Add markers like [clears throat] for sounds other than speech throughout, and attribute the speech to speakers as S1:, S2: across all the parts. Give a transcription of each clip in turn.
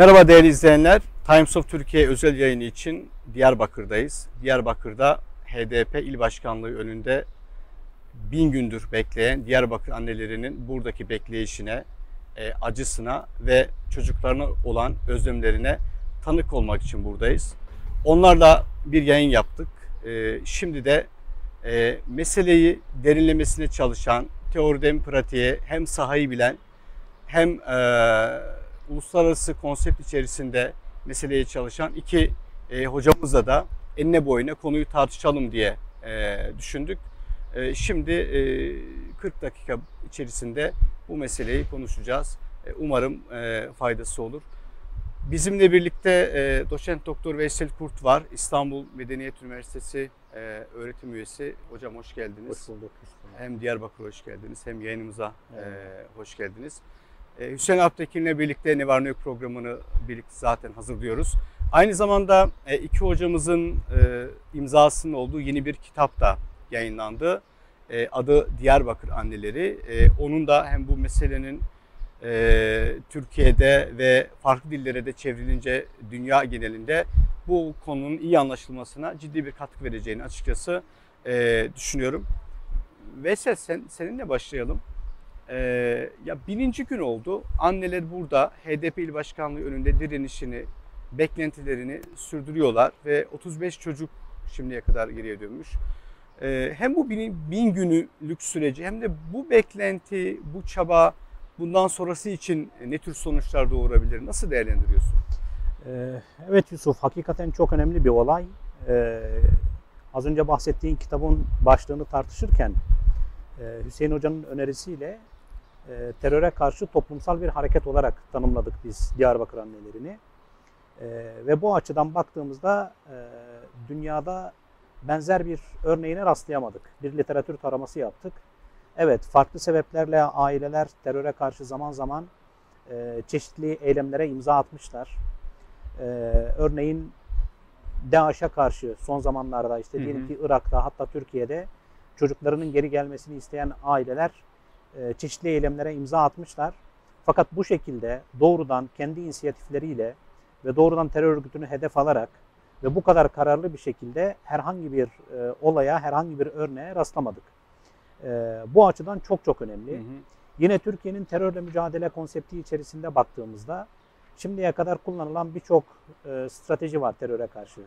S1: Merhaba değerli izleyenler. Times of Türkiye özel yayını için Diyarbakır'dayız. Diyarbakır'da HDP il başkanlığı önünde bin gündür bekleyen Diyarbakır annelerinin buradaki bekleyişine, e, acısına ve çocuklarına olan özlemlerine tanık olmak için buradayız. Onlarla bir yayın yaptık. E, şimdi de e, meseleyi derinlemesine çalışan, teoriden pratiğe hem sahayı bilen hem e, uluslararası konsept içerisinde meseleye çalışan iki e, hocamızla da enine boyuna konuyu tartışalım diye e, düşündük. E, şimdi e, 40 dakika içerisinde bu meseleyi konuşacağız. E, umarım e, faydası olur. Bizimle birlikte e, doçent doktor Veysel Kurt var. İstanbul Medeniyet Üniversitesi e, öğretim üyesi. Hocam hoş geldiniz.
S2: Hoş bulduk.
S1: Hem Diyarbakır hoş geldiniz hem yayınımıza
S2: Evet.
S1: e, hoş geldiniz. E, Hüseyin Alptekin'le birlikte Ne Var Ne Yok programını birlikte zaten hazırlıyoruz. Aynı zamanda e, iki hocamızın e, imzasının olduğu yeni bir kitap da yayınlandı. E, adı Diyarbakır Anneleri. Onun da hem bu meselenin Türkiye'de ve farklı dillere de çevrilince dünya genelinde bu konunun iyi anlaşılmasına ciddi bir katkı vereceğini açıkçası düşünüyorum. Veysel sen, seninle başlayalım. Ee, ya bininci gün oldu. Anneler burada HDP il başkanlığı önünde direnişini, beklentilerini sürdürüyorlar ve 35 çocuk şimdiye kadar geriye dönmüş. Ee, hem bu bin, bin günlük süreci hem de bu beklenti, bu çaba bundan sonrası için ne tür sonuçlar doğurabilir? Nasıl değerlendiriyorsun?
S2: Ee, evet Yusuf, hakikaten çok önemli bir olay. Ee, az önce bahsettiğin kitabın başlığını tartışırken e, Hüseyin Hoca'nın önerisiyle e, teröre karşı toplumsal bir hareket olarak tanımladık biz Diyarbakır annelerini. E, ve bu açıdan baktığımızda e, dünyada benzer bir örneğine rastlayamadık. Bir literatür taraması yaptık. Evet, farklı sebeplerle aileler teröre karşı zaman zaman e, çeşitli eylemlere imza atmışlar. E, örneğin DAEŞ'e karşı son zamanlarda işte diyelim ki Irak'ta hatta Türkiye'de çocuklarının geri gelmesini isteyen aileler çeşitli eylemlere imza atmışlar. Fakat bu şekilde doğrudan kendi inisiyatifleriyle ve doğrudan terör örgütünü hedef alarak ve bu kadar kararlı bir şekilde herhangi bir e, olaya, herhangi bir örneğe rastlamadık. E, bu açıdan çok çok önemli.
S1: Hı hı.
S2: Yine Türkiye'nin terörle mücadele konsepti içerisinde baktığımızda şimdiye kadar kullanılan birçok e, strateji var teröre karşı.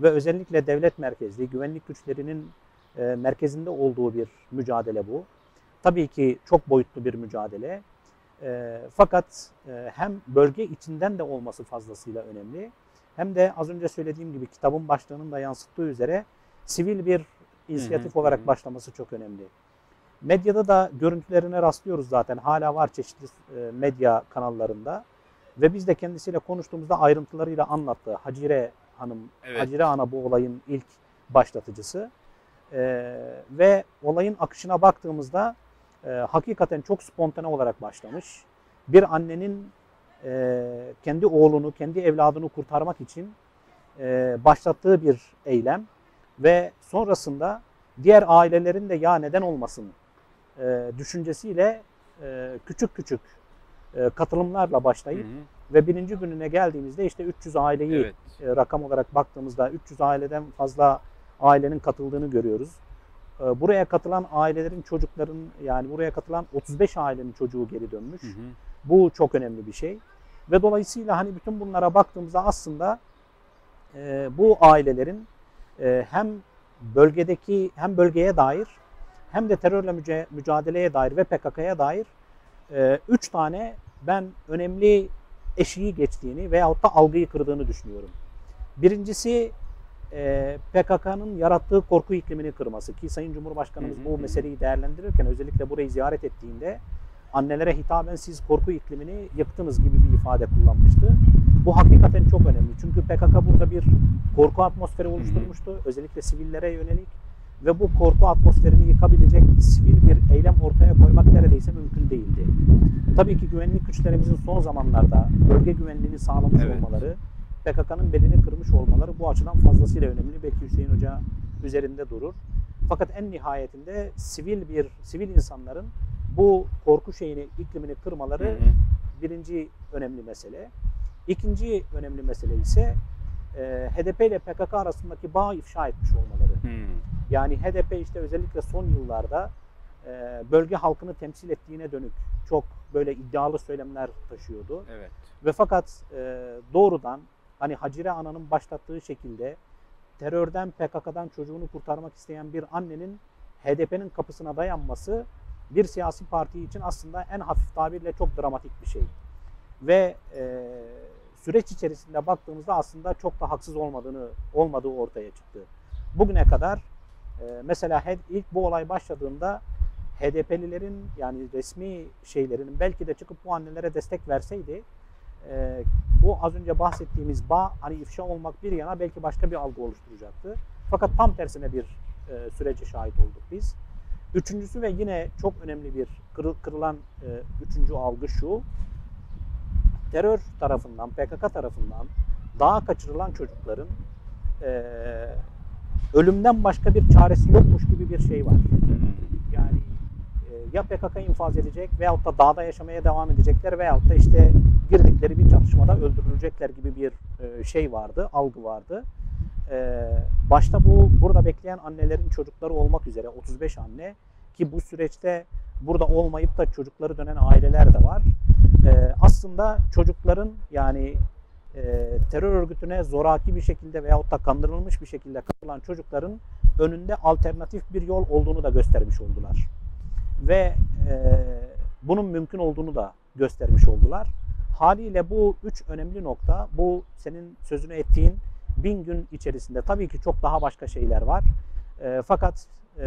S2: Ve özellikle devlet merkezli, güvenlik güçlerinin e, merkezinde olduğu bir mücadele bu. Tabii ki çok boyutlu bir mücadele. E, fakat e, hem bölge içinden de olması fazlasıyla önemli. Hem de az önce söylediğim gibi kitabın başlığının da yansıttığı üzere sivil bir inisiyatif
S1: Hı hı,
S2: olarak
S1: hı
S2: başlaması çok önemli. Medyada da görüntülerine rastlıyoruz zaten. Hala var çeşitli e, medya kanallarında. Ve biz de kendisiyle konuştuğumuzda ayrıntılarıyla anlattı. Hacire Hanım,
S1: Evet.
S2: Hacire Ana bu olayın ilk başlatıcısı. E, ve olayın akışına baktığımızda e, hakikaten çok spontane olarak başlamış. Bir annenin e, kendi oğlunu, kendi evladını kurtarmak için e, başlattığı bir eylem ve sonrasında diğer ailelerin de ya neden olmasın e, düşüncesiyle e, küçük küçük e, katılımlarla
S1: Hı
S2: başlayıp
S1: hı.
S2: ve birinci gününe geldiğimizde işte 300 aileyi
S1: Evet.
S2: e, rakam olarak baktığımızda 300 aileden fazla ailenin katıldığını görüyoruz. E, buraya katılan ailelerin çocukların yani buraya katılan 35 ailenin çocuğu geri dönmüş.
S1: Hı hı.
S2: Bu çok önemli bir şey. Ve dolayısıyla hani bütün bunlara baktığımızda aslında e, bu ailelerin e, hem bölgedeki hem bölgeye dair hem de terörle müce- mücadeleye dair ve PKK'ya dair e, üç tane ben önemli eşiği geçtiğini veyahut da algıyı kırdığını düşünüyorum. Birincisi e, PKK'nın yarattığı korku iklimini kırması ki Sayın Cumhurbaşkanımız bu meseleyi değerlendirirken özellikle burayı ziyaret ettiğinde annelere hitaben siz korku iklimini yıktınız gibi bir ifade kullanmıştı. Bu hakikaten çok önemli. Çünkü PKK burada bir korku atmosferi oluşturmuştu. Özellikle sivillere yönelik ve bu korku atmosferini yıkabilecek sivil bir eylem ortaya koymak neredeyse mümkün değildi. Tabii ki güvenlik güçlerimizin son zamanlarda bölge güvenliğini sağlamış
S1: Evet.
S2: olmaları, PKK'nın belini kırmış olmaları bu açıdan fazlasıyla önemli. Belki Hüseyin Hoca üzerinde durur. Fakat en nihayetinde sivil bir sivil insanların bu korku şeyini, iklimini kırmaları
S1: Hı hı.
S2: birinci önemli mesele. İkinci önemli mesele ise e, HDP ile PKK arasındaki bağı ifşa etmiş olmaları.
S1: Hmm.
S2: Yani HDP işte özellikle son yıllarda e, bölge halkını temsil ettiğine dönük çok böyle iddialı söylemler taşıyordu.
S1: Evet.
S2: Ve fakat e, doğrudan hani Hacire Ana'nın başlattığı şekilde terörden PKK'dan çocuğunu kurtarmak isteyen bir annenin HDP'nin kapısına dayanması bir siyasi parti için aslında en hafif tabirle çok dramatik bir şey. Ve e, süreç içerisinde baktığımızda aslında çok da haksız olmadığını olmadığı ortaya çıktı. Bugüne kadar e, mesela ilk bu olay başladığında HDP'lilerin yani resmi şeylerinin belki de çıkıp bu annelere destek verseydi e, bu az önce bahsettiğimiz bağ hani ifşa olmak bir yana belki başka bir algı oluşturacaktı. Fakat tam tersine bir e, sürece şahit olduk biz. Üçüncüsü ve yine çok önemli bir kırı- kırılan e, üçüncü algı şu. Terör tarafından, PKK tarafından dağa kaçırılan çocukların e, ölümden başka bir çaresi yokmuş gibi bir şey var. Ya PKK infaz edecek veyahut da dağda yaşamaya devam edecekler veyahut da işte girdikleri bir çatışmada öldürülecekler gibi bir e, şey vardı, algı vardı. E, başta bu burada bekleyen annelerin çocukları olmak üzere 35 anne ki bu süreçte burada olmayıp da çocukları dönen aileler de var. E, aslında çocukların yani terör örgütüne zoraki bir şekilde veyahut da kandırılmış bir şekilde katılan çocukların önünde alternatif bir yol olduğunu da göstermiş oldular. Ve e, bunun mümkün olduğunu da göstermiş oldular. Haliyle bu üç önemli nokta, bu senin sözünü ettiğin bin gün içerisinde tabii ki çok daha başka şeyler var. E, fakat e,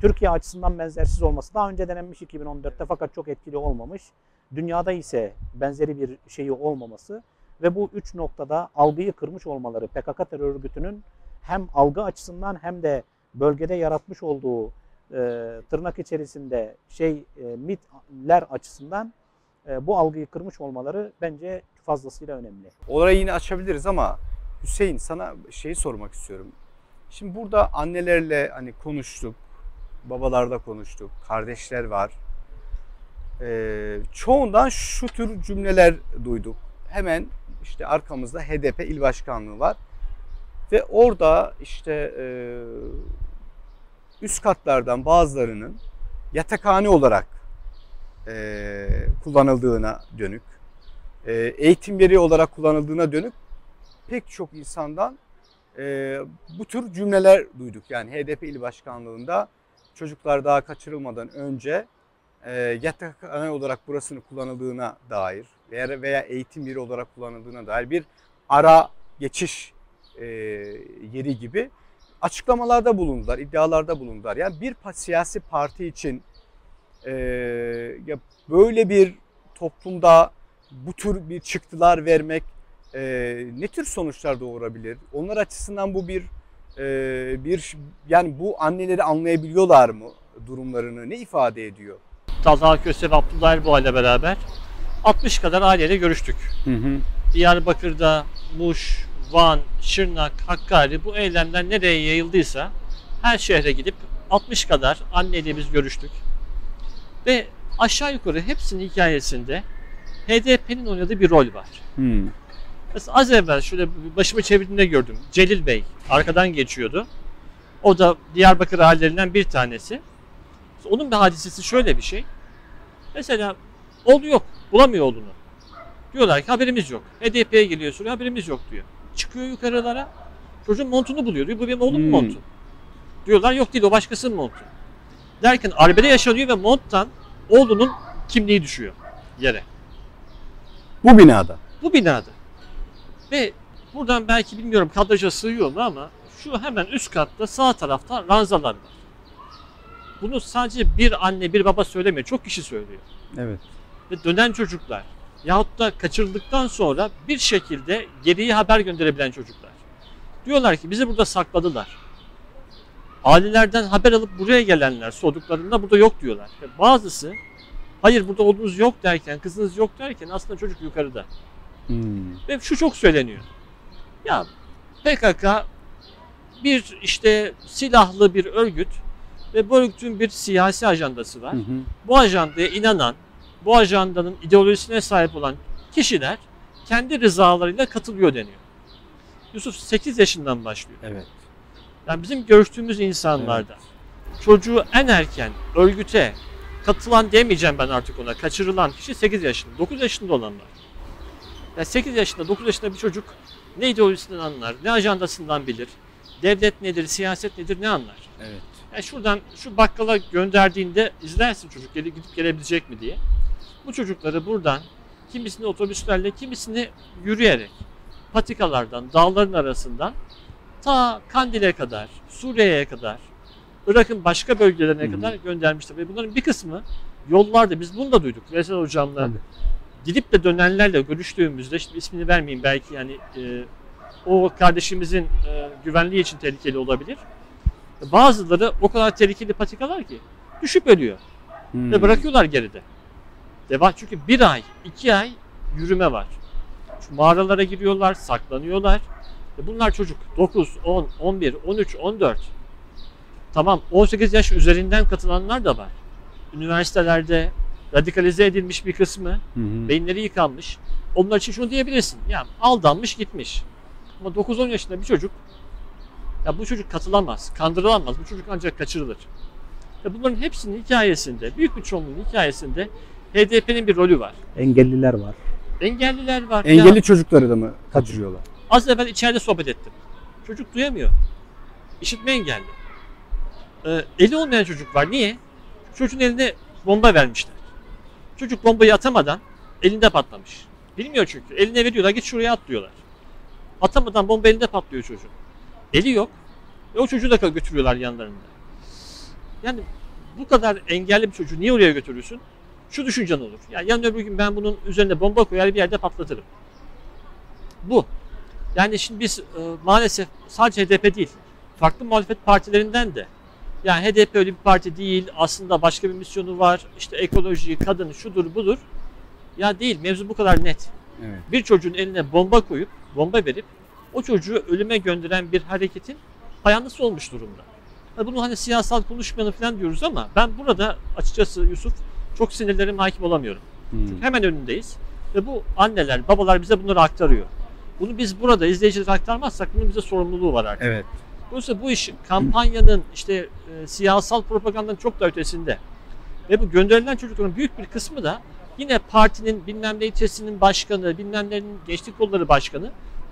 S2: Türkiye açısından benzersiz olması daha önce denenmiş 2014'te fakat çok etkili olmamış. Dünyada ise benzeri bir şeyi olmaması ve bu üç noktada algıyı kırmış olmaları PKK terör örgütünün hem algı açısından hem de bölgede yaratmış olduğu e, tırnak içerisinde şey e, mitler açısından e, bu algıyı kırmış olmaları bence fazlasıyla önemli.
S1: Orayı yine açabiliriz ama Hüseyin sana şeyi sormak istiyorum. Şimdi burada annelerle hani konuştuk, babalarda konuştuk, kardeşler var. Ee, çoğundan şu tür cümleler duyduk. Hemen işte arkamızda HDP il başkanlığı var. Ve orada işte e, üst katlardan bazılarının yatakhane olarak e, kullanıldığına dönük, e, eğitim yeri olarak kullanıldığına dönük pek çok insandan e, bu tür cümleler duyduk. Yani HDP il başkanlığında çocuklar daha kaçırılmadan önce e, yatakhane olarak burasını kullanıldığına dair veya, veya eğitim yeri olarak kullanıldığına dair bir ara geçiş e, yeri gibi açıklamalarda bulundular, iddialarda bulundular. Yani bir siyasi parti için e, ya böyle bir toplumda bu tür bir çıktılar vermek e, ne tür sonuçlar doğurabilir? Onlar açısından bu bir e, bir yani bu anneleri anlayabiliyorlar mı durumlarını? Ne ifade ediyor?
S3: Talha Köse ve Abdullah Erboğa ile beraber 60 kadar aileyle görüştük.
S1: Hı hı.
S3: Diyarbakır'da, Muş, Van, Şırnak, Hakkari bu eylemler nereye yayıldıysa her şehre gidip 60 kadar anneyle biz görüştük. Ve aşağı yukarı hepsinin hikayesinde HDP'nin oynadığı bir rol var.
S1: Hmm.
S3: Mesela az evvel şöyle başımı çevirdiğimde gördüm. Celil Bey arkadan geçiyordu. O da Diyarbakır ailelerinden bir tanesi. Onun bir hadisesi şöyle bir şey. Mesela oğlu yok. Bulamıyor oğlunu. Diyorlar ki haberimiz yok. HDP'ye geliyor soruyor haberimiz yok diyor. Çıkıyor yukarılara. Çocuğun montunu buluyor. Diyor bu benim oğlumun
S1: Hmm.
S3: montu. Diyorlar yok değil o başkasının montu. Derken arbede yaşanıyor ve monttan oğlunun kimliği düşüyor yere.
S1: Bu binada.
S3: Bu binada. Ve buradan belki bilmiyorum kadraja sığıyor mu ama şu hemen üst katta sağ tarafta ranzalar var. Bunu sadece bir anne bir baba söylemiyor. Çok kişi söylüyor.
S1: Evet.
S3: Ve dönen çocuklar yahut da kaçırıldıktan sonra bir şekilde geriye haber gönderebilen çocuklar. Diyorlar ki bizi burada sakladılar. Ailelerden haber alıp buraya gelenler sorduklarında burada yok diyorlar. Ve bazısı hayır burada oğlunuz yok derken, kızınız yok derken aslında çocuk yukarıda.
S1: Hmm.
S3: Ve şu çok söyleniyor. Ya PKK bir işte silahlı bir örgüt ve bu örgütün bir siyasi ajandası var.
S1: Hı hı.
S3: Bu ajandaya inanan, bu ajandanın ideolojisine sahip olan kişiler kendi rızalarıyla katılıyor deniyor. Yusuf 8 yaşından başlıyor.
S1: Evet.
S3: Yani bizim görüştüğümüz insanlarda çocuğu en erken örgüte katılan demeyeceğim ben artık ona. Kaçırılan kişi 8 yaşında. 9 yaşında olanlar. Yani 8 yaşında, 9 yaşında bir çocuk ne ideolojisinden anlar, ne ajandasından bilir. Devlet nedir, siyaset nedir ne anlar.
S1: Evet.
S3: Yani şuradan şu bakkala gönderdiğinde izlersin çocuk gidip gelebilecek mi diye. Bu çocukları buradan kimisini otobüslerle, kimisini yürüyerek patikalardan, dağların arasından ta Kandil'e kadar, Suriye'ye kadar, Irak'ın başka bölgelerine
S1: Hı hı.
S3: kadar göndermişler. Ve bunların bir kısmı yollarda, biz bunu da duyduk. Veysel Hocam'la
S2: Tabii.
S3: gidip de dönenlerle görüştüğümüzde, şimdi ismini vermeyeyim belki yani e, o kardeşimizin e, güvenliği için tehlikeli olabilir. Bazıları o kadar tehlikeli patikalar ki düşüp ölüyor
S1: Hmm.
S3: ve bırakıyorlar geride. Devam çünkü bir ay, iki ay yürüme var. Şu mağaralara giriyorlar, saklanıyorlar. E bunlar çocuk 9, 10, 11, 13, 14. Tamam 18 yaş üzerinden katılanlar da var. Üniversitelerde radikalize edilmiş bir kısmı,
S1: Hı hı.
S3: beyinleri yıkanmış. Onlar için şunu diyebilirsin. Yani aldanmış gitmiş. Ama 9-10 yaşında bir çocuk ya bu çocuk katılamaz, kandırılamaz. Bu çocuk ancak kaçırılır. Ve bunların hepsinin hikayesinde, büyük bir çoğunluğun hikayesinde HDP'nin bir rolü var.
S2: Engelliler var.
S3: Engelliler var.
S1: Engelli
S3: Ya,
S1: çocukları da mı kaçırıyorlar?
S3: az evvel içeride sohbet ettim. Çocuk duyamıyor. İşitme engelli. Ee, eli olmayan çocuk var. Niye? Çocuğun eline bomba vermişler. Çocuk bombayı atamadan elinde patlamış. Bilmiyor çünkü. Eline veriyorlar git şuraya at diyorlar. Atamadan bomba elinde patlıyor çocuğun. Eli yok. Ve o çocuğu da götürüyorlar yanlarında. Yani bu kadar engelli bir çocuğu niye oraya götürürsün? Şu düşüncen olur. Ya yarın öbür gün ben bunun üzerine bomba koyar bir yerde patlatırım. Bu. Yani şimdi biz e, maalesef sadece HDP değil, farklı muhalefet partilerinden de yani HDP öyle bir parti değil, aslında başka bir misyonu var, işte ekoloji, kadın, şudur budur. Ya değil, mevzu bu kadar net.
S1: Evet.
S3: Bir çocuğun eline bomba koyup, bomba verip o çocuğu ölüme gönderen bir hareketin payanlısı olmuş durumda. Ha bunu hani siyasal konuşmayalım falan diyoruz ama ben burada açıkçası Yusuf çok sinirlerim hakim olamıyorum.
S1: Hmm.
S3: Hemen önündeyiz. Ve bu anneler, babalar bize bunları aktarıyor. Bunu biz burada izleyicilere aktarmazsak bunun bize sorumluluğu var artık.
S1: Evet.
S3: Dolayısıyla bu iş kampanyanın işte e, siyasal propagandanın çok da ötesinde. Ve bu gönderilen çocukların büyük bir kısmı da yine partinin bilmem ne ilçesinin başkanı, bilmem nenin gençlik kolları başkanı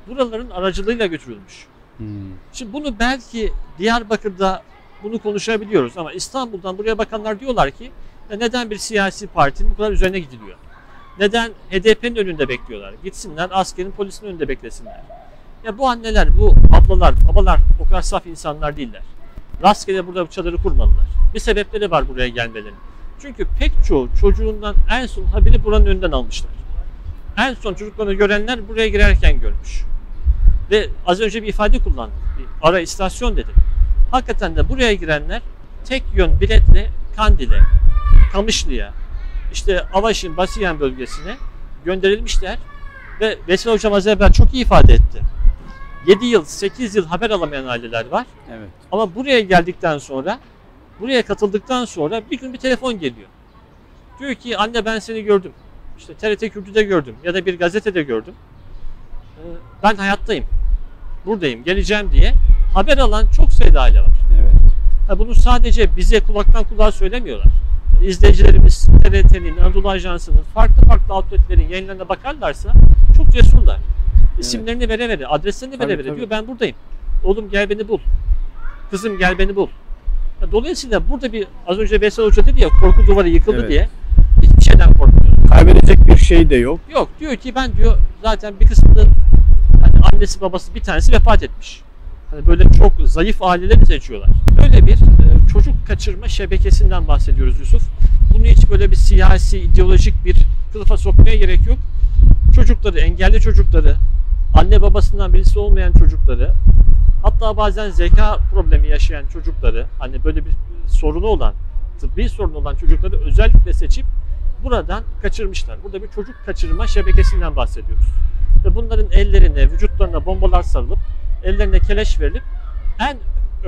S3: buraların aracılığıyla götürülmüş.
S1: Hmm.
S3: Şimdi bunu belki Diyarbakır'da bunu konuşabiliyoruz ama İstanbul'dan buraya bakanlar diyorlar ki "Ya neden bir siyasi partinin bu kadar üzerine gidiliyor? Neden HDP'nin önünde bekliyorlar? Gitsinler askerin polisin önünde beklesinler. Ya bu anneler, bu ablalar, babalar o kadar saf insanlar değiller. Rastgele burada bu çadırı kurmadılar. Bir sebepleri var buraya gelmelerinin. Çünkü pek çoğu çocuğundan en son haberi buranın önünden almışlar. En son çocuklarını görenler buraya girerken görmüş. Ve az önce bir ifade kullandım. Bir ara istasyon dedim. Hakikaten de buraya girenler tek yön biletle Kandil'e, Kamışlı'ya, işte Avaş'ın Basiyen bölgesine gönderilmişler. Ve Vesil Hocam az evvel çok iyi ifade etti. 7 yıl, 8 yıl haber alamayan aileler var.
S1: Evet.
S3: Ama buraya geldikten sonra, buraya katıldıktan sonra bir gün bir telefon geliyor. Diyor ki anne ben seni gördüm. İşte TRT Kültür'de gördüm ya da bir gazetede gördüm. Ee, Ben hayattayım. Buradayım, geleceğim diye haber alan çok sayıda aile var.
S1: Evet.
S3: Bunu sadece bize kulaktan kulağa söylemiyorlar. İzleyicilerimiz TRT'nin, Anadolu Ajansı'nın, farklı farklı outletlerin yayınlarına bakarlarsa çok cesurlar. İsimlerini vere vere, adreslerini
S1: Tabii,
S3: vere vere
S1: tabii.
S3: diyor ben buradayım. Oğlum gel beni bul. Kızım gel beni bul. Dolayısıyla burada bir az önce Veysel Hoca dedi ya korku duvarı yıkıldı
S1: Evet.
S3: diye hiçbir şeyden korkmuyor.
S1: Kaybedecek bir şey de yok.
S3: Yok diyor ki ben diyor zaten bir kısmının hani annesi babası bir tanesi vefat etmiş. Hani böyle çok zayıf aileleri seçiyorlar. Böyle bir e, çocuk kaçırma şebekesinden bahsediyoruz Yusuf. Bunu hiç böyle bir siyasi, ideolojik bir kılıfa sokmaya gerek yok. Çocukları, engelli çocukları, anne babasından birisi olmayan çocukları, hatta bazen zeka problemi yaşayan çocukları, hani böyle bir sorunu olan, tıbbi sorunu olan çocukları özellikle seçip buradan kaçırmışlar. Burada bir çocuk kaçırma şebekesinden bahsediyoruz. Ve bunların ellerine, vücutlarına bombalar sarılıp, ellerine keleş verilip en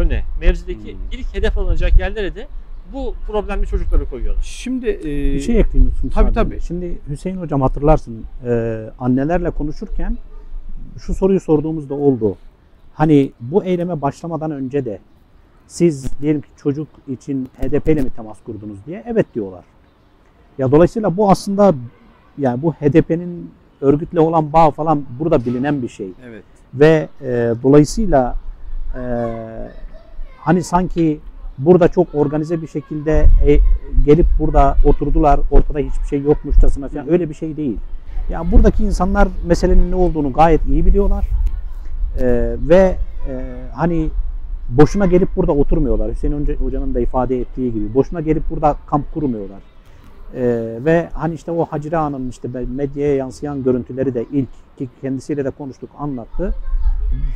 S3: öne, mevzideki
S1: Hmm.
S3: ilk hedef alınacak yerlere de bu problemli çocukları koyuyorlar.
S1: Şimdi e,
S2: Bir şey ekleyeyim Yusuf
S1: tabii, tabii.
S2: Şimdi Hüseyin hocam hatırlarsın e, annelerle konuşurken şu soruyu sorduğumuzda oldu. Hani bu eyleme başlamadan önce de siz diyelim ki çocuk için HDP ile mi temas kurdunuz diye evet diyorlar. Ya dolayısıyla bu aslında yani bu HDP'nin örgütle olan bağ falan burada bilinen bir şey
S1: evet.
S2: Ve e, dolayısıyla e, hani sanki burada çok organize bir şekilde e, gelip burada oturdular ortada hiçbir şey yokmuşçasına falan öyle bir şey değil. Yani buradaki insanlar meselenin ne olduğunu gayet iyi biliyorlar E, ve e, hani boşuna gelip burada oturmuyorlar. Hüseyin Hoca- Hoca'nın da ifade ettiği gibi boşuna gelip burada kamp kurmuyorlar. E, ve hani işte o Hacire Ağa'nın işte medyaya yansıyan görüntüleri de ilk ki kendisiyle de konuştuk anlattı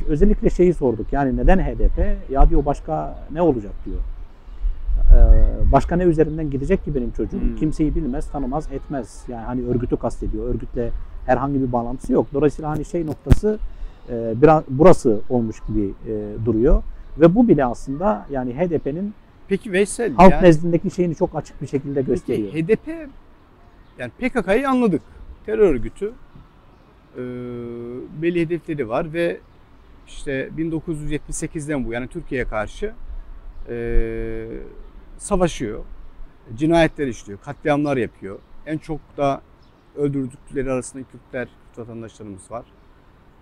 S2: özellikle şeyi sorduk. Yani neden HDP? Ya diyor başka ne olacak diyor. Ee, başka ne üzerinden gidecek ki benim çocuğum?
S1: Hmm.
S2: Kimseyi bilmez, tanımaz, etmez. Yani hani örgütü kastediyor. Örgütle herhangi bir bağlantısı yok. Dolayısıyla hani şey noktası e, biraz burası olmuş gibi e, duruyor. Ve bu bile aslında yani HDP'nin
S1: Peki Veysel
S2: halk
S1: yani,
S2: nezdindeki şeyini çok açık bir şekilde gösteriyor.
S1: peki HDP yani PKK'yı anladık. Terör örgütü. Ee, belli hedefleri var ve işte 1978'den bu yani Türkiye'ye karşı ee, savaşıyor. Cinayetler işliyor, katliamlar yapıyor. En çok da öldürdükleri arasında Kürtler, Kürt vatandaşlarımız var.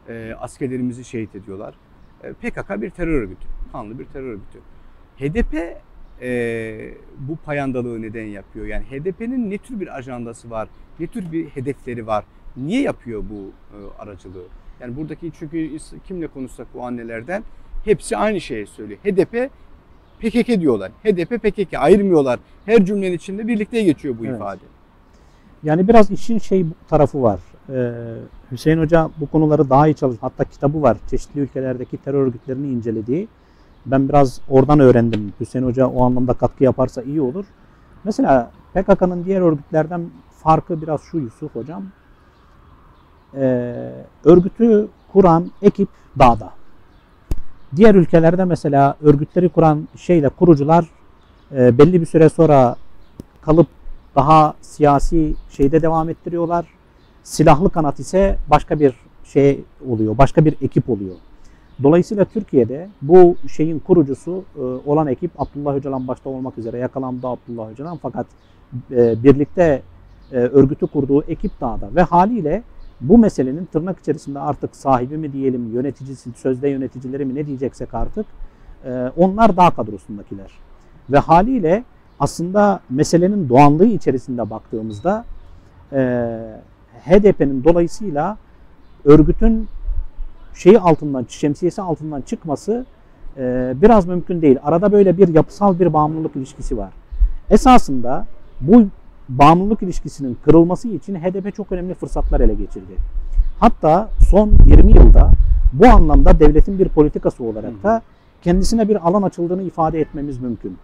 S1: Ee, askerlerimizi şehit ediyorlar. Ee, PKK bir terör örgütü, kanlı bir terör örgütü. HDP e, bu payandalığı neden yapıyor? Yani HDP'nin ne tür bir ajandası var? Ne tür bir hedefleri var? Niye yapıyor bu e, aracılığı? Yani buradaki çünkü kimle konuşsak bu annelerden hepsi aynı şeyi söylüyor. HDP PKK diyorlar. HDP PKK ayırmıyorlar. Her cümlenin içinde birlikte geçiyor bu
S2: Evet.
S1: ifade.
S2: Yani biraz işin şey tarafı var. Ee, Hüseyin Hoca bu konuları daha iyi çalışıyor. Hatta kitabı var. Çeşitli ülkelerdeki terör örgütlerini incelediği. Ben biraz oradan öğrendim. Hüseyin Hoca o anlamda katkı yaparsa iyi olur. Mesela PKK'nın diğer örgütlerden farkı biraz şu Yusuf Hocam. Ee, örgütü kuran ekip dağda. Diğer ülkelerde mesela örgütleri kuran şeyle kurucular e, belli bir süre sonra kalıp daha siyasi şeyde devam ettiriyorlar. Silahlı kanat ise başka bir şey oluyor, başka bir ekip oluyor. Dolayısıyla Türkiye'de bu şeyin kurucusu e, olan ekip Abdullah Öcalan başta olmak üzere yakalandı Abdullah Öcalan fakat e, birlikte e, örgütü kurduğu ekip dağda ve haliyle bu meselenin tırnak içerisinde artık sahibi mi diyelim, yöneticisi, sözde yöneticileri mi ne diyeceksek artık onlar dağ kadrosundakiler. Ve haliyle aslında meselenin doğanlığı içerisinde baktığımızda HDP'nin dolayısıyla örgütün şeyi altından, şemsiyesi altından çıkması e, biraz mümkün değil. Arada böyle bir yapısal bir bağımlılık ilişkisi var. Esasında bu bağımlılık ilişkisinin kırılması için HDP çok önemli fırsatlar ele geçirdi. Hatta son 20 yılda bu anlamda devletin bir politikası olarak da kendisine bir alan açıldığını ifade etmemiz mümkün.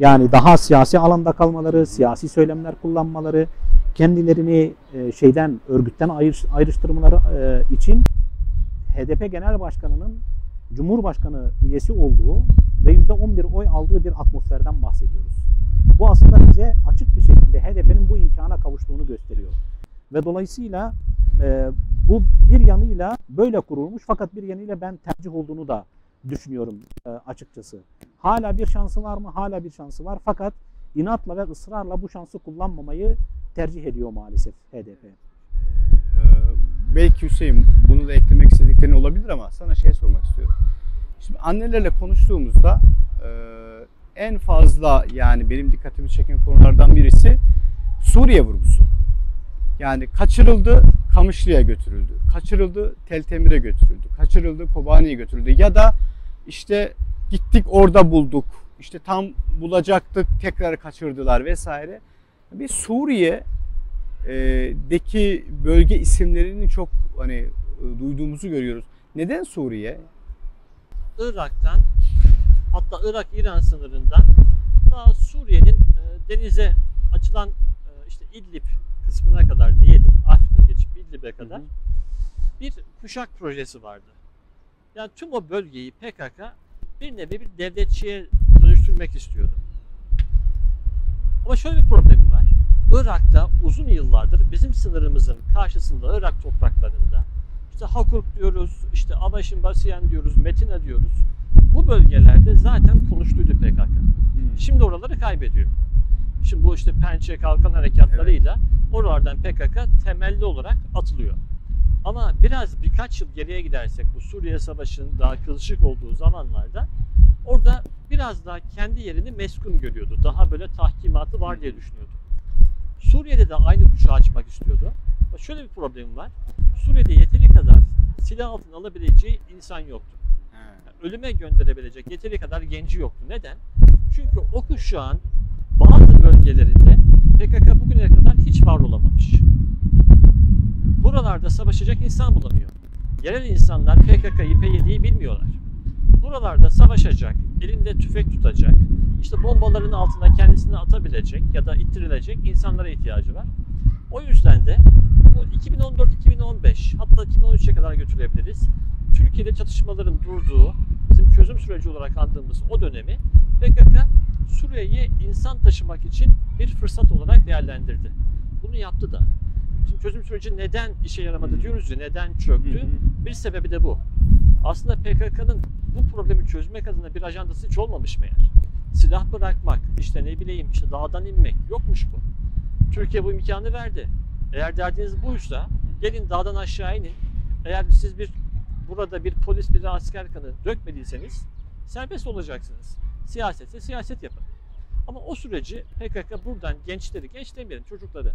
S2: Yani daha siyasi alanda kalmaları, siyasi söylemler kullanmaları, kendilerini e, şeyden örgütten ayrış, ayrıştırmaları e, için HDP Genel Başkanı'nın Cumhurbaşkanı üyesi olduğu ve %11 oy aldığı bir atmosferden bahsediyoruz. Bu aslında bize açık bir şekilde HDP'nin bu imkana kavuştuğunu gösteriyor. Ve dolayısıyla e, bu bir yanıyla böyle kurulmuş fakat bir yanıyla ben tercih olduğunu da düşünüyorum e, açıkçası. Hala bir şansı var mı? Hala bir şansı var. Fakat inatla ve ısrarla bu şansı kullanmamayı tercih ediyor maalesef HDP.
S1: Belki Hüseyin bunu da eklemek istediklerin olabilir ama sana şey sormak istiyorum. Şimdi annelerle konuştuğumuzda e, en fazla yani benim dikkatimi çeken konulardan birisi Suriye vurgusu. Yani kaçırıldı, Kamışlı'ya götürüldü. Kaçırıldı, Teltemir'e götürüldü. Kaçırıldı, Kobani'ye götürüldü. Ya da işte gittik orada bulduk. İşte tam bulacaktık, tekrar kaçırdılar vesaire. Bir Suriye deki bölge isimlerini çok hani e, duyduğumuzu görüyoruz. Neden Suriye?
S3: Irak'tan hatta Irak-İran sınırından ta Suriye'nin e, denize açılan e, işte İdlib kısmına kadar diyelim, Afrin'e geçip İdlib'e kadar
S1: Hı hı.
S3: bir kuşak projesi vardı. Yani tüm o bölgeyi PKK bir nevi bir devletçiye dönüştürmek istiyordu. Ama şöyle bir problemim var. Irak'ta uzun yıllardır bizim sınırımızın karşısında Irak topraklarında işte Hakurk diyoruz, işte Avaşin Basiyen diyoruz, Metina diyoruz. Bu bölgelerde zaten konuştuydu PKK. Şimdi oraları kaybediyor. Şimdi bu işte Pençe Kalkan harekatlarıyla oralardan PKK temelli olarak atılıyor. Ama biraz birkaç yıl geriye gidersek bu Suriye Savaşı'nın daha kızışık olduğu zamanlarda orada biraz daha kendi yerini meskun görüyordu. Daha böyle tahkimatı var diye düşünüyordu. Suriye'de de aynı kuşağı açmak istiyordu. Ama şöyle bir problem var. Suriye'de yeteri kadar silah altına alabileceği insan yoktu. Yani ölüme gönderebilecek yeteri kadar genci yoktu. Neden? Çünkü o kuşağın bazı bölgelerinde PKK bugüne kadar hiç var olamamış. Buralarda savaşacak insan bulamıyor. Yerel insanlar PKK'yı, PYD'yi bilmiyorlar. Buralarda savaşacak, elinde tüfek tutacak, işte bombaların altına kendisini atabilecek ya da ittirilecek insanlara ihtiyacı var. O yüzden de bu 2014-2015 hatta 2013'e kadar götürebiliriz. Türkiye'de çatışmaların durduğu, bizim çözüm süreci olarak andığımız o dönemi PKK Suriye'ye insan taşımak için bir fırsat olarak değerlendirdi. Bunu yaptı da. Şimdi çözüm süreci neden işe yaramadı
S1: Hmm.
S3: diyoruz ya, neden çöktü? Bir sebebi de bu. Aslında PKK'nın bu problemi çözmek adına bir ajandası hiç olmamış meğer. Silah bırakmak, işte ne bileyim işte dağdan inmek yokmuş bu. Türkiye bu imkanı verdi. Eğer derdiniz buysa gelin dağdan aşağı inin. Eğer siz bir burada bir polis bir asker kanı dökmediyseniz serbest olacaksınız. Siyasetse siyaset yapın. Ama o süreci PKK buradan gençleri, genç demeyelim çocukları.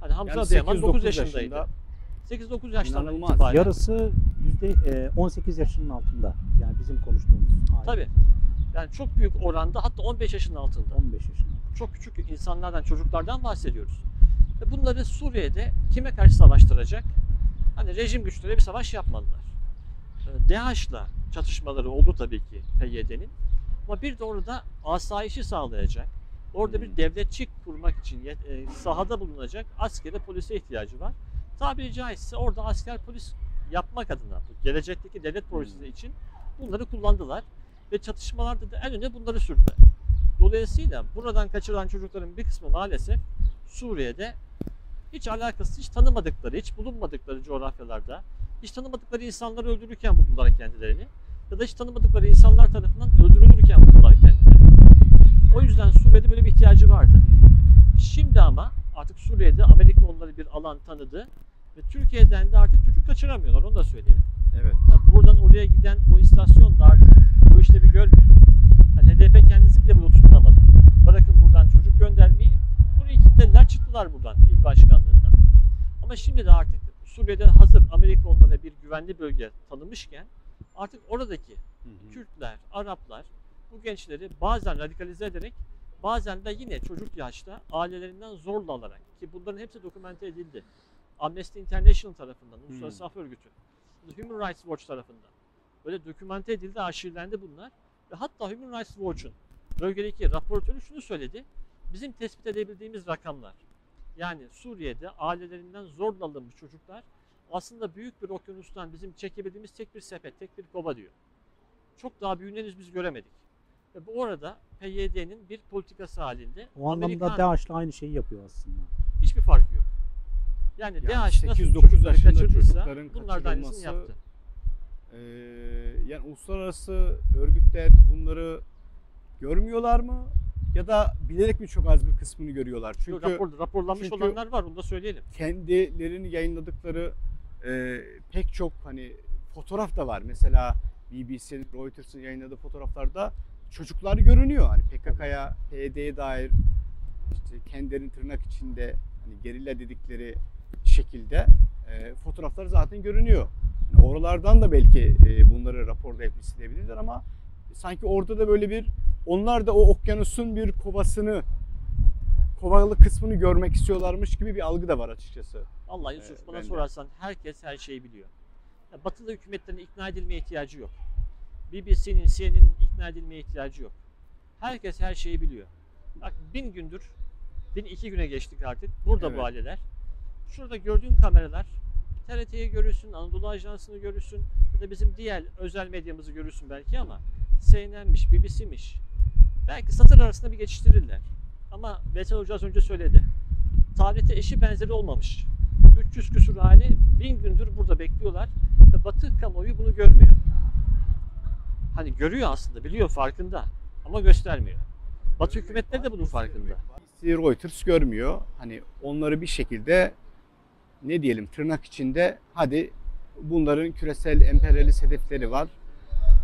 S3: Hani Hamza
S1: Yani
S3: Adıyaman
S1: 8-9
S3: 9 yaşındaydı.
S1: yaşında
S3: 8-9 yaştan
S1: İnanılmaz.
S3: itibaren.
S2: Yarısı yüzde e, 18 yaşının altında. Yani bizim konuştuğumuz.
S3: Tabii. Yani çok büyük oranda hatta 15 yaşın altında.
S2: 15 yaşında.
S3: Çok küçük insanlardan, çocuklardan bahsediyoruz. Ve bunları Suriye'de kime karşı savaştıracak? Hani rejim güçleri bir savaş yapmadılar. Ee, DAEŞ'la çatışmaları oldu tabii ki PYD'nin. Ama bir de orada asayişi sağlayacak, orada bir devletçik kurmak için e, sahada bulunacak askere, polise ihtiyacı var. Tabiri caizse orada asker polis yapmak adına, gelecekteki devlet projesi için bunları kullandılar. Ve çatışmalarda da en öne bunları sürdüler. Dolayısıyla buradan kaçırılan çocukların bir kısmı maalesef Suriye'de hiç alakasız, hiç tanımadıkları, hiç bulunmadıkları coğrafyalarda, hiç tanımadıkları insanları öldürürken buldular kendilerini ya da hiç tanımadıkları insanlar tarafından öldürülürken buldular kendilerini. O yüzden Suriye'de böyle bir ihtiyacı vardı. Şimdi ama artık Suriye'de Amerika onları bir alan tanıdı ve Türkiye'den de artık çocuk kaçıramıyorlar onu da söyleyelim.
S1: evet.
S3: Yani buradan oraya giden o istasyon da artık bu işlevi görmüyor. Yani HDP kendisi bile burada tutunamadı. Bırakın buradan çocuk göndermeyi, burayı kilitlediler çıktılar buradan il başkanlığından. Ama şimdi de artık Suriye'de hazır Amerika onlara bir güvenli bölge tanımışken artık oradaki Kürtler, Araplar bu gençleri bazen radikalize ederek bazen de yine çocuk yaşta ailelerinden zorla alarak ki bunların hepsi dokümente edildi. Amnesty International tarafından, Uluslararası Af Örgütü, Human Rights Watch tarafından böyle dokümente edildi, arşivlendi bunlar. Ve hatta Human Rights Watch'un bölgedeki raportörü şunu söyledi. Bizim tespit edebildiğimiz rakamlar yani Suriye'de ailelerinden zorla alınmış çocuklar aslında büyük bir okyanustan bizim çekebildiğimiz tek bir sepet, tek bir kova diyor. Çok daha büyüğünü henüz biz göremedik. Ve bu orada PYD'nin bir politikası halinde
S2: O anlamda
S3: Amerikan
S2: DAEŞ'le aynı şeyi yapıyor aslında.
S3: hiçbir farkı yok. Yani,
S1: Yani
S3: DAEŞ nasıl
S1: 8-9
S3: çocukları
S1: yaşında
S3: kaçırdıysa
S1: çocukların
S3: bunlar da aynısını yaptı.
S1: Ee, yani uluslararası örgütler bunları görmüyorlar mı? Ya da bilerek mi çok az bir kısmını görüyorlar?
S3: Çünkü
S1: Çünkü
S3: rapor, raporlanmış
S1: çünkü-
S3: olanlar var onu da söyleyelim.
S1: kendilerini yayınladıkları e, pek çok hani fotoğraf da var. Mesela BBC'nin, Reuters'ın yayınladığı fotoğraflarda çocuklar görünüyor. Hani PKK'ya, PYD'ye dair işte kendilerinin tırnak içinde hani gerilla dedikleri şekilde e, fotoğraflar zaten görünüyor. Yani oralardan da belki e, bunları raporlayıp isteyebilirler ama sanki orada da böyle bir onlar da o okyanusun bir kovasını kovalı kısmını görmek istiyorlarmış gibi bir algı da var açıkçası.
S3: Allah Yusuf
S1: Ee,
S3: bana sorarsan herkes her şeyi biliyor. Ya, batılı hükümetlerin ikna edilmeye ihtiyacı yok. BBC'nin, CNN'in ikna edilmeye ihtiyacı yok. Herkes her şeyi biliyor. Bak bin gündür, bin iki güne geçtik artık. Burada
S1: Evet.
S3: bu aileler. Şurada gördüğün kameralar TRT'yi görürsün, Anadolu Ajansı'nı görürsün ya da bizim diğer özel medyamızı görürsün belki ama CNN'miş, BBC'miş. Belki satır arasında bir geçiştirirler. Ama Veysel Hoca az önce söyledi. Tarihte eşi benzeri olmamış. 300 küsur aile bin gündür burada bekliyorlar ve Batı kamuoyu bunu görmüyor. Hani görüyor aslında, biliyor farkında ama göstermiyor. Batı hükümetleri de bunun farkında.
S1: Reuters görmüyor. Hani onları bir şekilde ne diyelim tırnak içinde hadi bunların küresel emperyalist hedefleri var.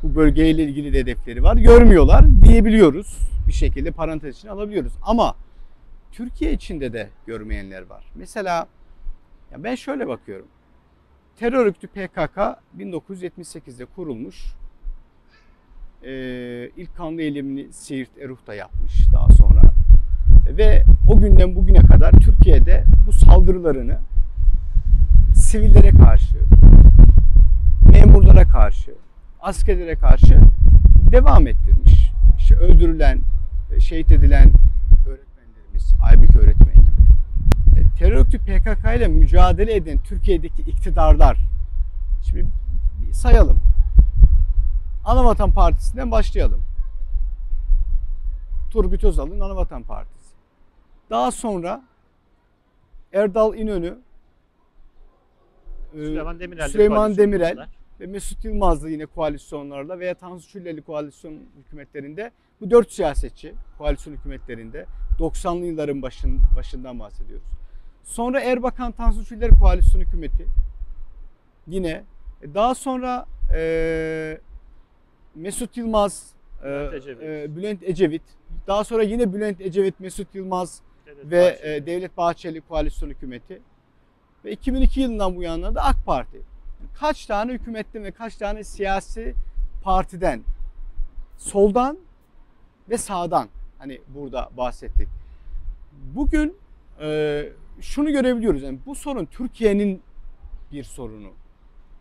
S1: Bu bölgeyle ilgili de hedefleri var. Görmüyorlar diyebiliyoruz. Bir şekilde parantez içine alabiliyoruz. Ama Türkiye içinde de görmeyenler var. Mesela ya ben şöyle bakıyorum. Terör örgütü PKK 1978'de kurulmuş. Ee, ilk kanlı eylemini Siirt Eruh'ta yapmış daha sonra. Ve o günden bugüne kadar Türkiye'de bu saldırılarını sivillere karşı, memurlara karşı, askerlere karşı devam ettirmiş. İşte öldürülen, şehit edilen öğretmenlerimiz, Aybük öğretmen gibi. E, terör örgütü PKK ile mücadele eden Türkiye'deki iktidarlar, şimdi sayalım. Anavatan Partisi'nden başlayalım. Turgut Özal'ın Anavatan Partisi. Daha sonra Erdal İnönü, e,
S3: Süleyman Demirel.
S1: Süleyman Demirel ve Mesut Yılmaz'la yine koalisyonlarla veya Tansu Çiller'li koalisyon hükümetlerinde bu dört siyasetçi koalisyon hükümetlerinde 90'lı yılların başın, başından bahsediyoruz. Sonra Erbakan Tansu Çiller koalisyon hükümeti yine e, daha sonra e, Mesut Yılmaz, e,
S3: Bülent Ecevit.
S1: e, Bülent Ecevit, daha sonra yine Bülent Ecevit, Mesut Yılmaz
S3: Devlet
S1: ve
S3: Bahçeli.
S1: e, Devlet Bahçeli koalisyon hükümeti ve 2002 yılından bu yana da AK Parti. Kaç tane hükümetten ve kaç tane siyasi partiden soldan ve sağdan hani burada bahsettik. Bugün e, şunu görebiliyoruz. Yani bu sorun Türkiye'nin bir sorunu.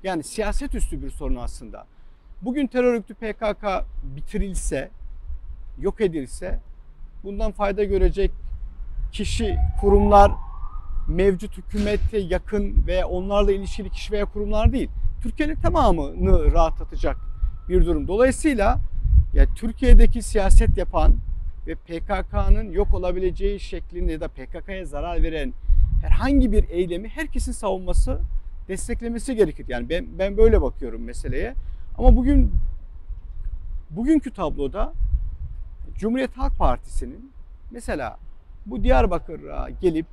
S1: Yani siyaset üstü bir sorun aslında. Bugün terör örgütü PKK bitirilse, yok edilse bundan fayda görecek kişi, kurumlar, mevcut hükümete yakın ve onlarla ilişkili kişi veya kurumlar değil. Türkiye'nin tamamını rahatlatacak bir durum. Dolayısıyla ya Türkiye'deki siyaset yapan ve PKK'nın yok olabileceği şeklinde ya da PKK'ya zarar veren herhangi bir eylemi herkesin savunması, desteklemesi gerekir. Yani ben ben böyle bakıyorum meseleye. Ama bugün bugünkü tabloda Cumhuriyet Halk Partisi'nin mesela bu Diyarbakır'a gelip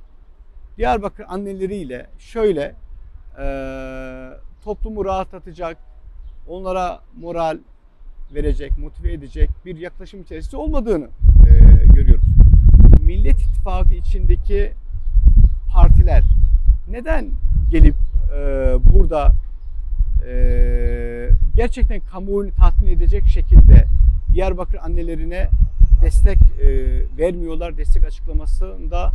S1: Diyarbakır anneleriyle şöyle e, toplumu rahatlatacak, onlara moral verecek, motive edecek bir yaklaşım içerisinde olmadığını e, görüyoruz. Millet İttifakı içindeki partiler neden gelip e, burada e, gerçekten kamuoyunu tatmin edecek şekilde Diyarbakır annelerine destek e, vermiyorlar, destek açıklamasında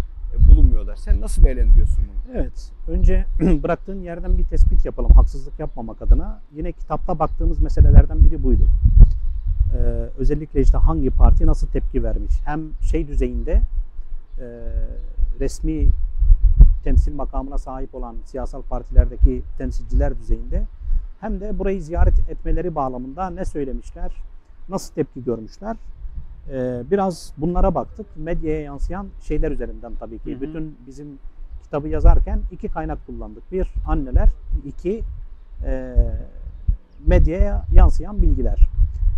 S1: bulunmuyorlar. Sen nasıl değerlendiriyorsun bunu?
S2: Evet. Önce [clears throat] bıraktığın yerden bir tespit yapalım haksızlık yapmamak adına. Yine kitapta baktığımız meselelerden biri buydu. Ee, özellikle işte hangi parti nasıl tepki vermiş. Hem şey düzeyinde e, resmi temsil makamına sahip olan siyasal partilerdeki temsilciler düzeyinde hem de burayı ziyaret etmeleri bağlamında ne söylemişler, nasıl tepki görmüşler. Ee, biraz bunlara baktık. Medyaya yansıyan şeyler üzerinden tabii ki.
S1: Hı hı.
S2: Bütün bizim kitabı yazarken iki kaynak kullandık. Bir anneler, iki e, medyaya yansıyan bilgiler.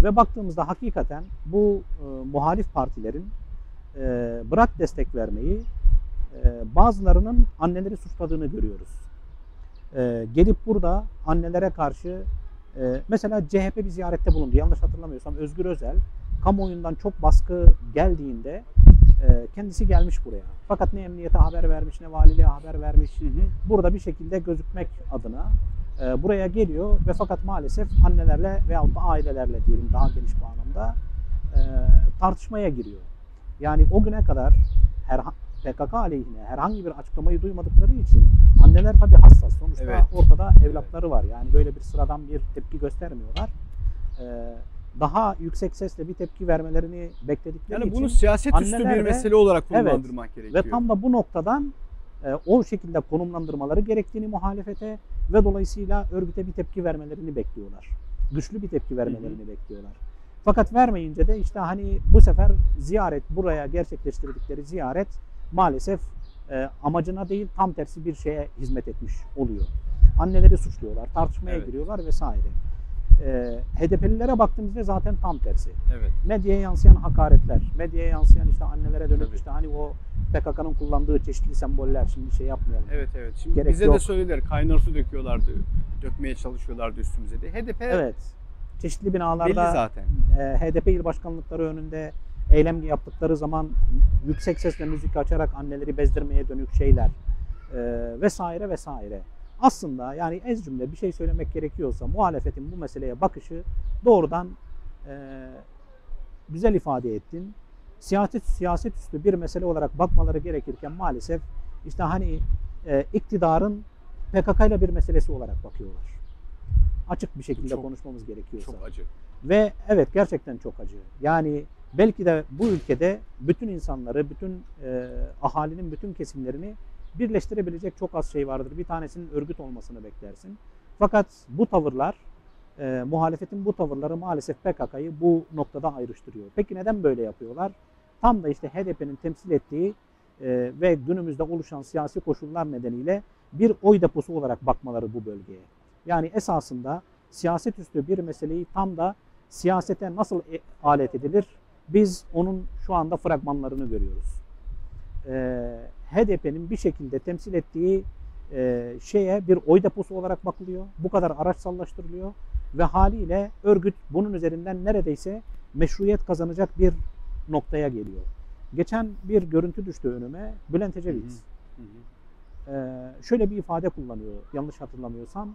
S2: Ve baktığımızda hakikaten bu e, muhalif partilerin e, bırak destek vermeyi e, bazılarının anneleri suçladığını görüyoruz. E, gelip burada annelere karşı e, mesela CHP bir ziyarette bulundu. Yanlış hatırlamıyorsam Özgür Özel kamuoyundan çok baskı geldiğinde e, kendisi gelmiş buraya. Fakat ne emniyete haber vermiş ne valiliğe haber vermiş. Burada bir şekilde gözükmek adına e, buraya geliyor ve fakat maalesef annelerle veyahut da ailelerle diyelim daha geniş bağlamda e, tartışmaya giriyor. Yani o güne kadar her PKK aleyhine herhangi bir açıklamayı duymadıkları için anneler tabii hassas. Sonuçta
S1: Evet.
S2: ortada evlatları var. Yani böyle bir sıradan bir tepki göstermiyorlar. E, daha yüksek sesle bir tepki vermelerini bekledikleri
S1: Yani
S2: için
S1: bunu siyaset üstü bir mesele olarak
S2: Evet.
S1: konumlandırmak gerekiyor.
S2: ve tam da bu noktadan e, o şekilde konumlandırmaları gerektiğini muhalefete ve dolayısıyla örgüte bir tepki vermelerini bekliyorlar. Güçlü bir tepki vermelerini bekliyorlar. Fakat vermeyince de işte hani bu sefer ziyaret buraya gerçekleştirdikleri ziyaret maalesef e, amacına değil tam tersi bir şeye hizmet etmiş oluyor. Anneleri suçluyorlar, tartışmaya
S1: Evet.
S2: giriyorlar vesaire. E, HDP'lilere baktığımızda zaten tam tersi.
S1: Evet.
S2: Medyaya yansıyan hakaretler, medyaya yansıyan işte annelere dönük
S1: Tabii.
S2: işte hani o PKK'nın kullandığı çeşitli semboller şimdi şey yapmayalım.
S1: Evet evet. Şimdi
S2: Gerek
S1: bize de
S2: yok.
S1: söylediler kaynar su döküyorlardı. Dökmeye çalışıyorlardı üstümüze de. HDP
S2: Evet. Çeşitli
S1: belli
S2: binalarda
S1: zaten.
S2: e, HDP il başkanlıkları önünde eylem yaptıkları zaman yüksek sesle müzik açarak anneleri bezdirmeye dönük şeyler e, vesaire vesaire. Aslında yani ez cümle bir şey söylemek gerekiyorsa muhalefetin bu meseleye bakışı doğrudan e, güzel ifade ettin. Siyaset siyaset üstü bir mesele olarak bakmaları gerekirken maalesef işte hani e, iktidarın PKK ile bir meselesi olarak bakıyorlar. Açık bir şekilde
S1: Çok-
S2: konuşmamız gerekiyorsa.
S1: Çok acı.
S2: Ve evet gerçekten çok acı. Yani belki de bu ülkede bütün insanları, bütün e, ahalinin bütün kesimlerini birleştirebilecek çok az şey vardır. Bir tanesinin örgüt olmasını beklersin. Fakat bu tavırlar, e, muhalefetin bu tavırları maalesef PKK'yı bu noktada ayrıştırıyor. Peki neden böyle yapıyorlar? Tam da işte HDP'nin temsil ettiği e, ve günümüzde oluşan siyasi koşullar nedeniyle bir oy deposu olarak bakmaları bu bölgeye. Yani esasında siyaset üstü bir meseleyi tam da siyasete nasıl e- alet edilir? Biz onun şu anda fragmanlarını görüyoruz. Ee, HDP'nin bir şekilde temsil ettiği e, şeye bir oy deposu olarak bakılıyor. Bu kadar araç sallaştırılıyor ve haliyle örgüt bunun üzerinden neredeyse meşruiyet kazanacak bir noktaya geliyor. Geçen bir görüntü düştü önüme. Bülent Ecevit.
S1: Hı hı.
S2: Ee, şöyle bir ifade kullanıyor yanlış hatırlamıyorsam.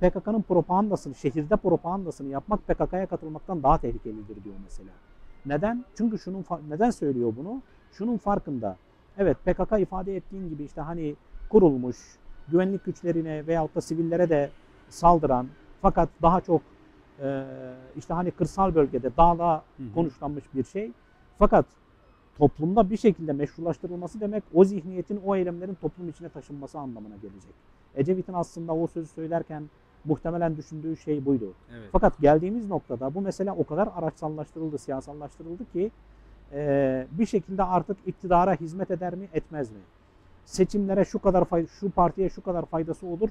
S2: PKK'nın propagandasını, şehirde propagandasını yapmak PKK'ya katılmaktan daha tehlikelidir diyor mesela. Neden? Çünkü şunun neden söylüyor bunu? Şunun farkında. Evet PKK ifade ettiğin gibi işte hani kurulmuş, güvenlik güçlerine veyahut da sivillere de saldıran fakat daha çok e, işte hani kırsal bölgede
S1: hı.
S2: konuşlanmış bir şey. Fakat toplumda bir şekilde meşrulaştırılması demek o zihniyetin, o eylemlerin toplum içine taşınması anlamına gelecek. Ecevit'in aslında o sözü söylerken muhtemelen düşündüğü şey buydu.
S1: Evet.
S2: Fakat geldiğimiz noktada bu mesele o kadar araçsallaştırıldı, siyasallaştırıldı ki e, bir şekilde artık iktidara hizmet eder mi, etmez mi? Seçimlere şu kadar fay- şu partiye şu kadar faydası olur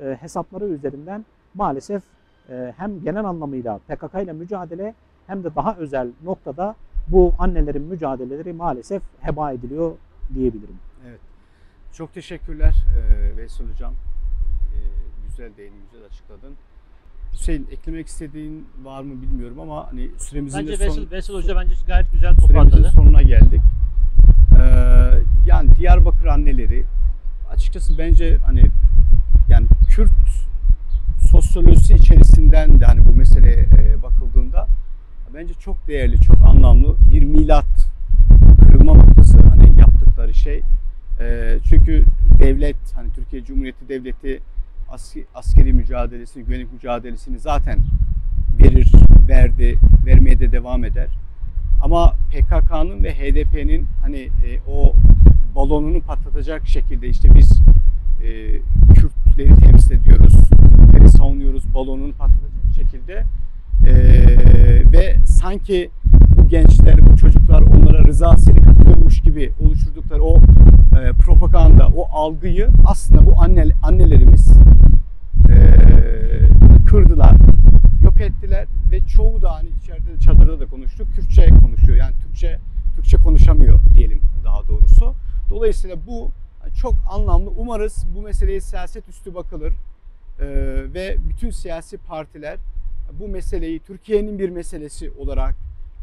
S2: e, hesapları üzerinden maalesef e, hem genel anlamıyla PKK ile mücadele hem de daha özel noktada bu annelerin mücadeleleri maalesef heba ediliyor diyebilirim.
S1: Evet. Çok teşekkürler e, Veysel Hocam. E, güzel değindin, açıkladın. Hüseyin eklemek istediğin var mı bilmiyorum ama hani süremizin
S3: Bence
S1: de son,
S3: Veysel Hoca bence gayet güzel
S1: süremizin
S3: toparladı.
S1: sonuna geldik. Ee, yani Diyarbakır anneleri açıkçası bence hani yani Kürt sosyolojisi içerisinden de hani bu meseleye bakıldığında bence çok değerli, çok anlamlı bir milat kırılma noktası hani yaptıkları şey. Ee, çünkü devlet hani Türkiye Cumhuriyeti Devleti askeri mücadelesini, güvenlik mücadelesini zaten verir, verdi, vermeye de devam eder. Ama PKK'nın ve HDP'nin hani e, o balonunu patlatacak şekilde işte biz e, Kürtleri temsil ediyoruz, Kürtleri savunuyoruz balonunu patlatacak şekilde e, ve sanki bu gençler, bu çocuklar onlara rızasını katıyormuş gibi oluşturdukları o e, propaganda, o algıyı aslında bu anne, annelerimiz e, kırdılar, yok ettiler ve çoğu da hani içeride de çadırda da konuştuk, Kürtçe konuşuyor. Yani Türkçe Türkçe konuşamıyor diyelim daha doğrusu. Dolayısıyla bu çok anlamlı. Umarız bu meseleye siyaset üstü bakılır e, ve bütün siyasi partiler bu meseleyi Türkiye'nin bir meselesi olarak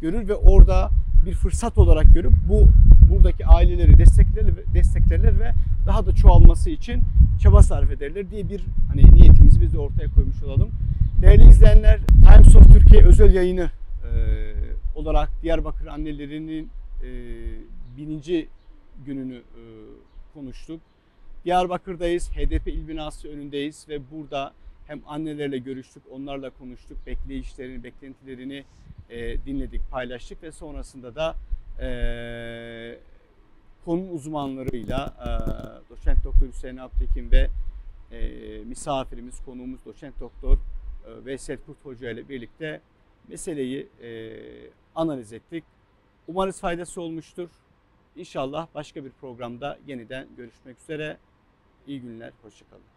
S1: görür ve orada bir fırsat olarak görüp bu buradaki aileleri desteklerler, desteklerler ve daha da çoğalması için çaba sarf ederler diye bir hani niyetimizi biz de ortaya koymuş olalım. Değerli izleyenler, Times of Türkiye özel yayını e, olarak Diyarbakır annelerinin e, bininci gününü e, konuştuk. Diyarbakır'dayız, HDP il binası önündeyiz ve burada hem annelerle görüştük, onlarla konuştuk, bekleyişlerini, beklentilerini e, dinledik, paylaştık ve sonrasında da e, konu uzmanlarıyla e, doçent doktor Hüseyin Aptekin ve e, misafirimiz, konuğumuz doçent doktor e, Veysel Kurt Hoca ile birlikte meseleyi e, analiz ettik. Umarız faydası olmuştur. İnşallah başka bir programda yeniden görüşmek üzere. İyi günler, hoşçakalın.